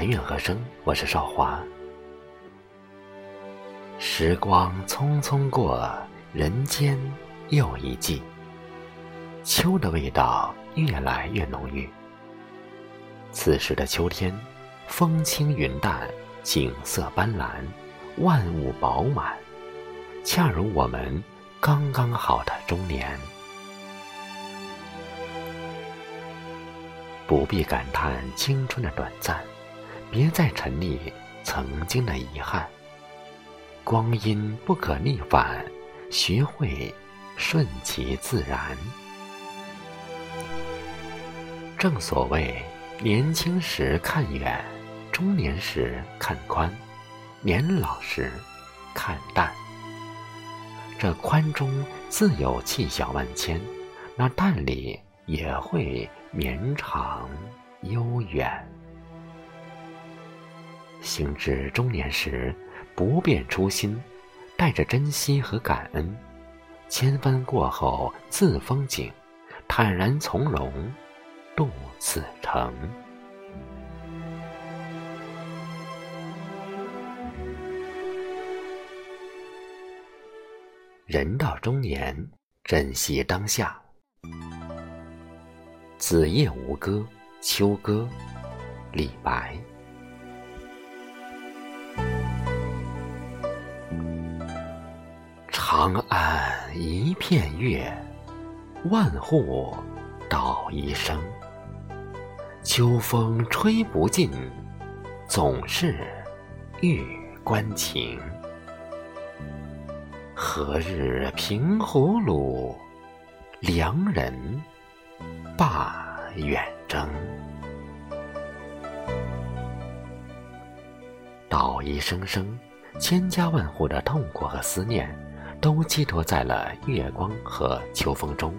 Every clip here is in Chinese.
陈远和声，我是少华。时光匆匆过，人间又一季。秋的味道越来越浓郁。此时的秋天，风轻云淡，景色斑斓，万物饱满，恰如我们刚刚好的中年。不必感叹青春的短暂，别再沉溺曾经的遗憾。光阴不可逆反，学会顺其自然。正所谓，年轻时看远，中年时看宽，年老时看淡。这宽中自有气象万千，那淡里也会绵长悠远。行至中年时，不变初心，带着珍惜和感恩，千帆过后自风景，坦然从容。渡此城。人到中年，珍惜当下。子夜吴歌·秋歌，李白。长安一片月，万户捣衣声。秋风吹不尽，总是玉关情。何日平胡虏，良人罢远征？捣衣声声，千家万户的痛苦和思念，都寄托在了月光和秋风中。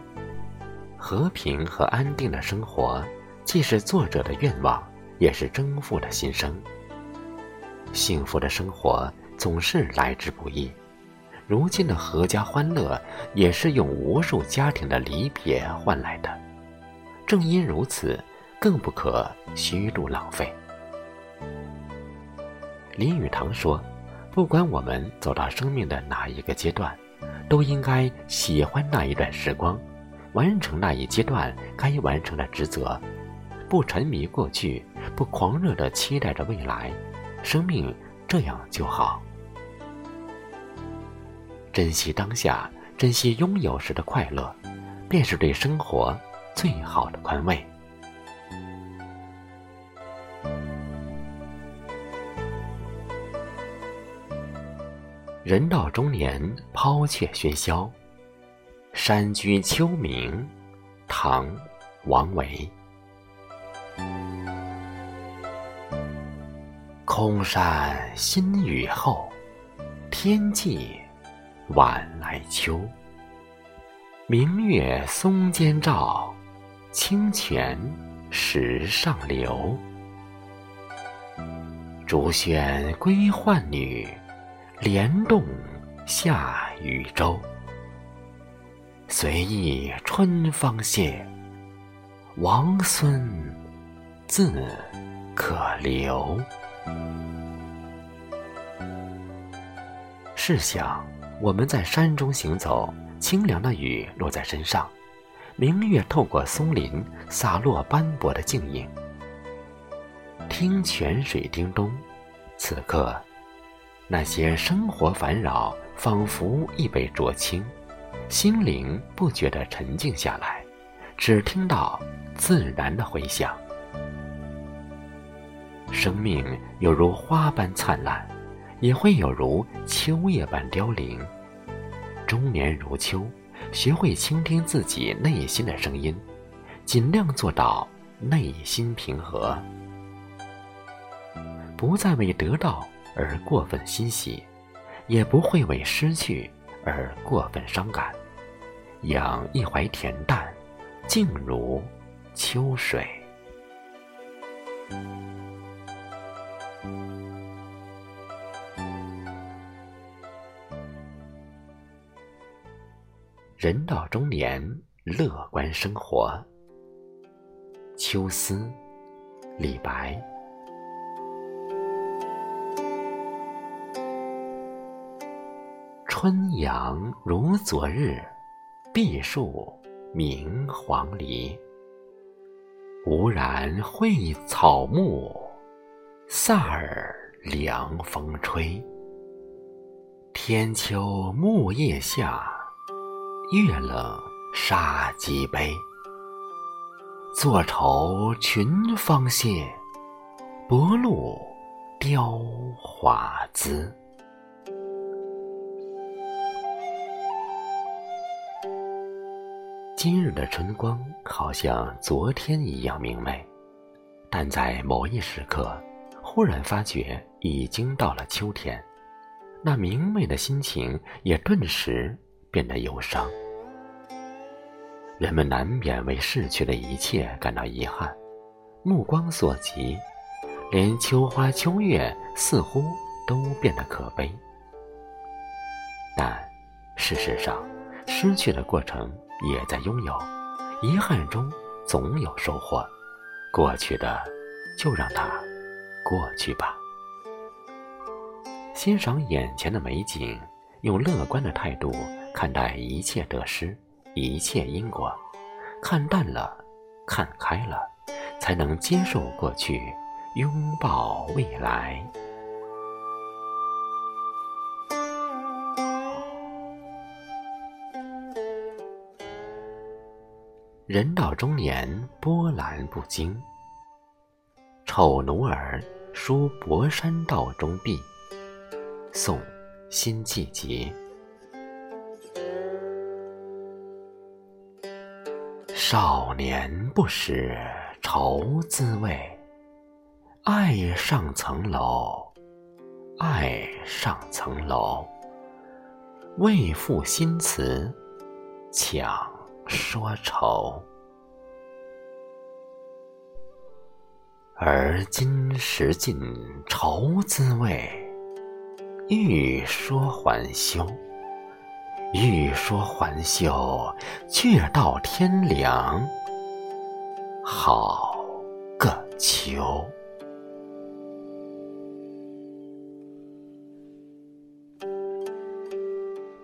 和平和安定的生活。既是作者的愿望，也是征服的心声。幸福的生活总是来之不易，如今的阖家欢乐，也是用无数家庭的离别换来的。正因如此，更不可虚度浪费。林语堂说：“不管我们走到生命的哪一个阶段，都应该喜欢那一段时光，完成那一阶段该完成的职责。”不沉迷过去，不狂热的期待着未来，生命这样就好。珍惜当下，珍惜拥有时的快乐，便是对生活最好的宽慰。人到中年，抛却喧嚣，山居秋暝，唐，王维。空山新雨后，天际晚来秋。明月松间照，清泉石上流。竹喧归浣女，莲动下渔舟。随意春芳歇，王孙自可留。试想，我们在山中行走，清凉的雨落在身上，明月透过松林洒落斑驳的静影。听泉水叮咚，此刻，那些生活烦扰仿佛已被浊清，心灵不觉得沉静下来，只听到自然的回响。生命有如花般灿烂，也会有如秋叶般凋零。中年如秋，学会倾听自己内心的声音，尽量做到内心平和，不再为得到而过分欣喜，也不会为失去而过分伤感，养一怀恬淡，静如秋水。人到中年，乐观生活。秋思，李白。春阳如昨日，碧树明黄鹂。无染蕙草木，飒耳凉风吹。天秋木叶下，月冷沙鸡悲。坐愁群芳谢，薄露凋华滋。今日的春光好像昨天一样明媚，但在某一时刻，忽然发觉已经到了秋天，那明媚的心情也顿时变得忧伤。人们难免为逝去的一切感到遗憾，目光所及，连秋花秋月似乎都变得可悲。但事实上，失去的过程。也在拥有，遗憾中总有收获。过去的，就让它过去吧。欣赏眼前的美景，用乐观的态度看待一切得失，一切因果。看淡了，看开了，才能接受过去，拥抱未来。人到中年，波澜不惊。丑奴儿书博山道中壁。宋，辛弃疾。少年不识愁滋味，爱上层楼，爱上层楼。为赋新词，强。说愁，而今识尽愁滋味，欲说还休，欲说还休，却道天凉，好个秋！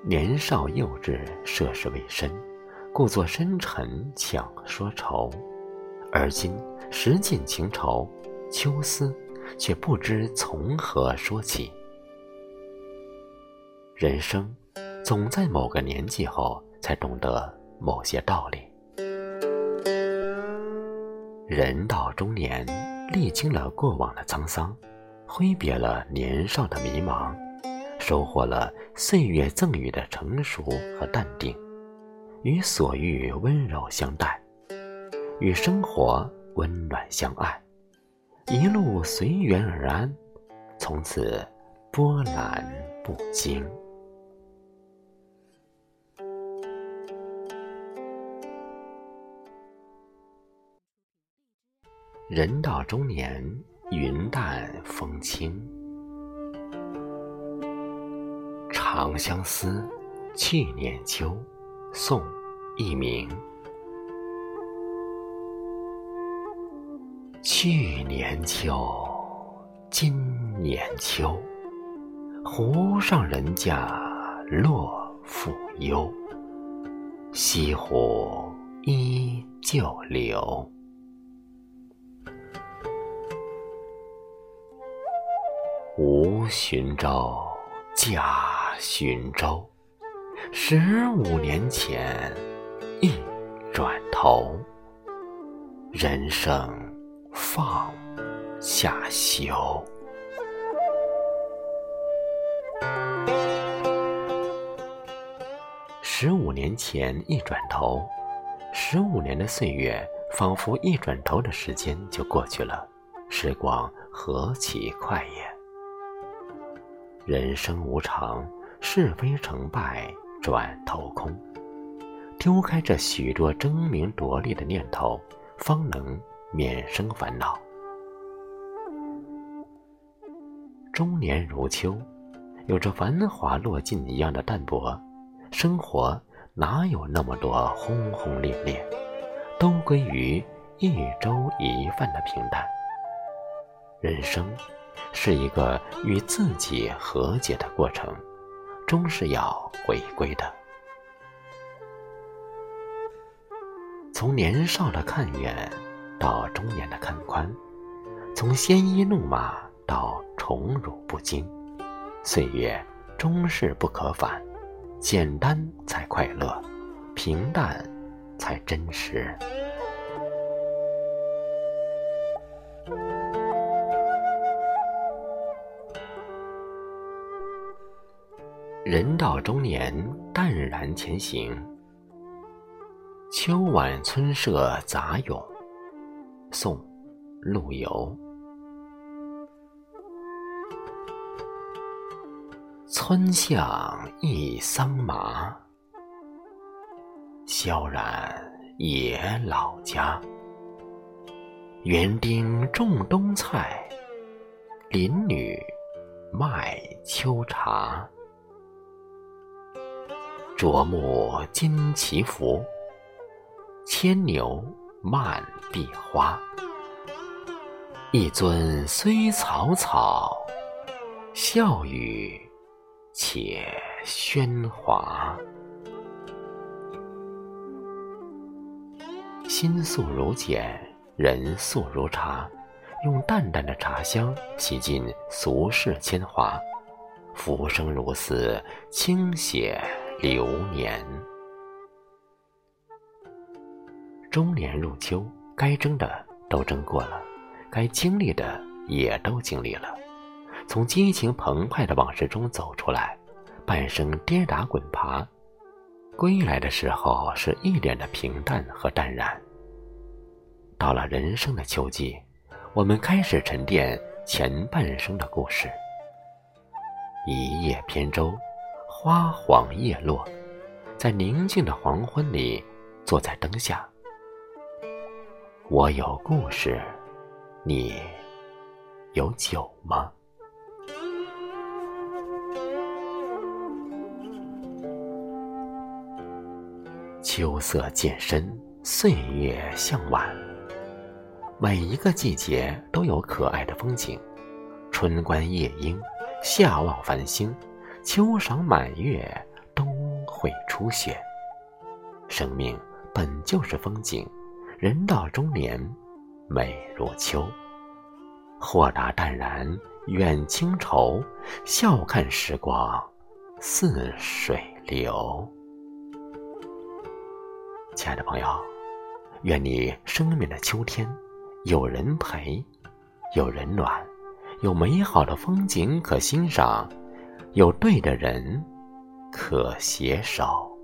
年少幼稚，涉世未深。故作深沉，强说愁；而今识尽情愁，秋思，却不知从何说起。人生，总在某个年纪后才懂得某些道理。人到中年，历经了过往的沧桑，挥别了年少的迷茫，收获了岁月赠予的成熟和淡定。与所欲温柔相待，与生活温暖相爱，一路随缘而安，从此波澜不惊。人到中年，云淡风轻，长相思，去年秋。宋，佚名。去年秋，今年秋，湖上人家落复忧。西湖依旧流。无寻舟，驾寻舟。十五年前，一转头，人生放下休。十五年前一转头，十五年的岁月，仿佛一转头的时间就过去了，时光何其快也！人生无常，是非成败。转头空，丢开这许多争名夺利的念头，方能免生烦恼。中年如秋，有着繁华落尽一样的淡泊。生活哪有那么多轰轰烈烈，都归于一粥一饭的平淡。人生是一个与自己和解的过程，终是要。回归的。从年少的看远，到中年的看宽，从鲜衣怒马到宠辱不惊，岁月终是不可返，简单才快乐，平淡才真实。人到中年，淡然前行。秋晚村舍杂咏，宋·陆游。村巷一桑麻，萧然野老家。园丁种冬菜，邻女卖秋茶。啄木金旗拂。牵牛漫碧花，一尊虽草草，笑语且喧哗。心素如简，人素如茶，用淡淡的茶香洗尽俗世铅华，浮生如斯，轻写流年。中年入秋，该争的都争过了，该经历的也都经历了。从激情澎湃的往事中走出来，半生跌打滚爬，归来的时候是一脸的平淡和淡然。到了人生的秋季，我们开始沉淀前半生的故事。一叶扁舟，花黄叶落，在宁静的黄昏里，坐在灯下。我有故事，你有酒吗？秋色渐深，岁月向晚。每一个季节都有可爱的风景：春观夜莺，夏望繁星，秋赏满月，冬会初雪。生命本就是风景。人到中年，美若秋。豁达淡然，远清愁，笑看时光似水流。亲爱的朋友，愿你生命的秋天有人陪，有人暖，有美好的风景可欣赏，有对的人可携手。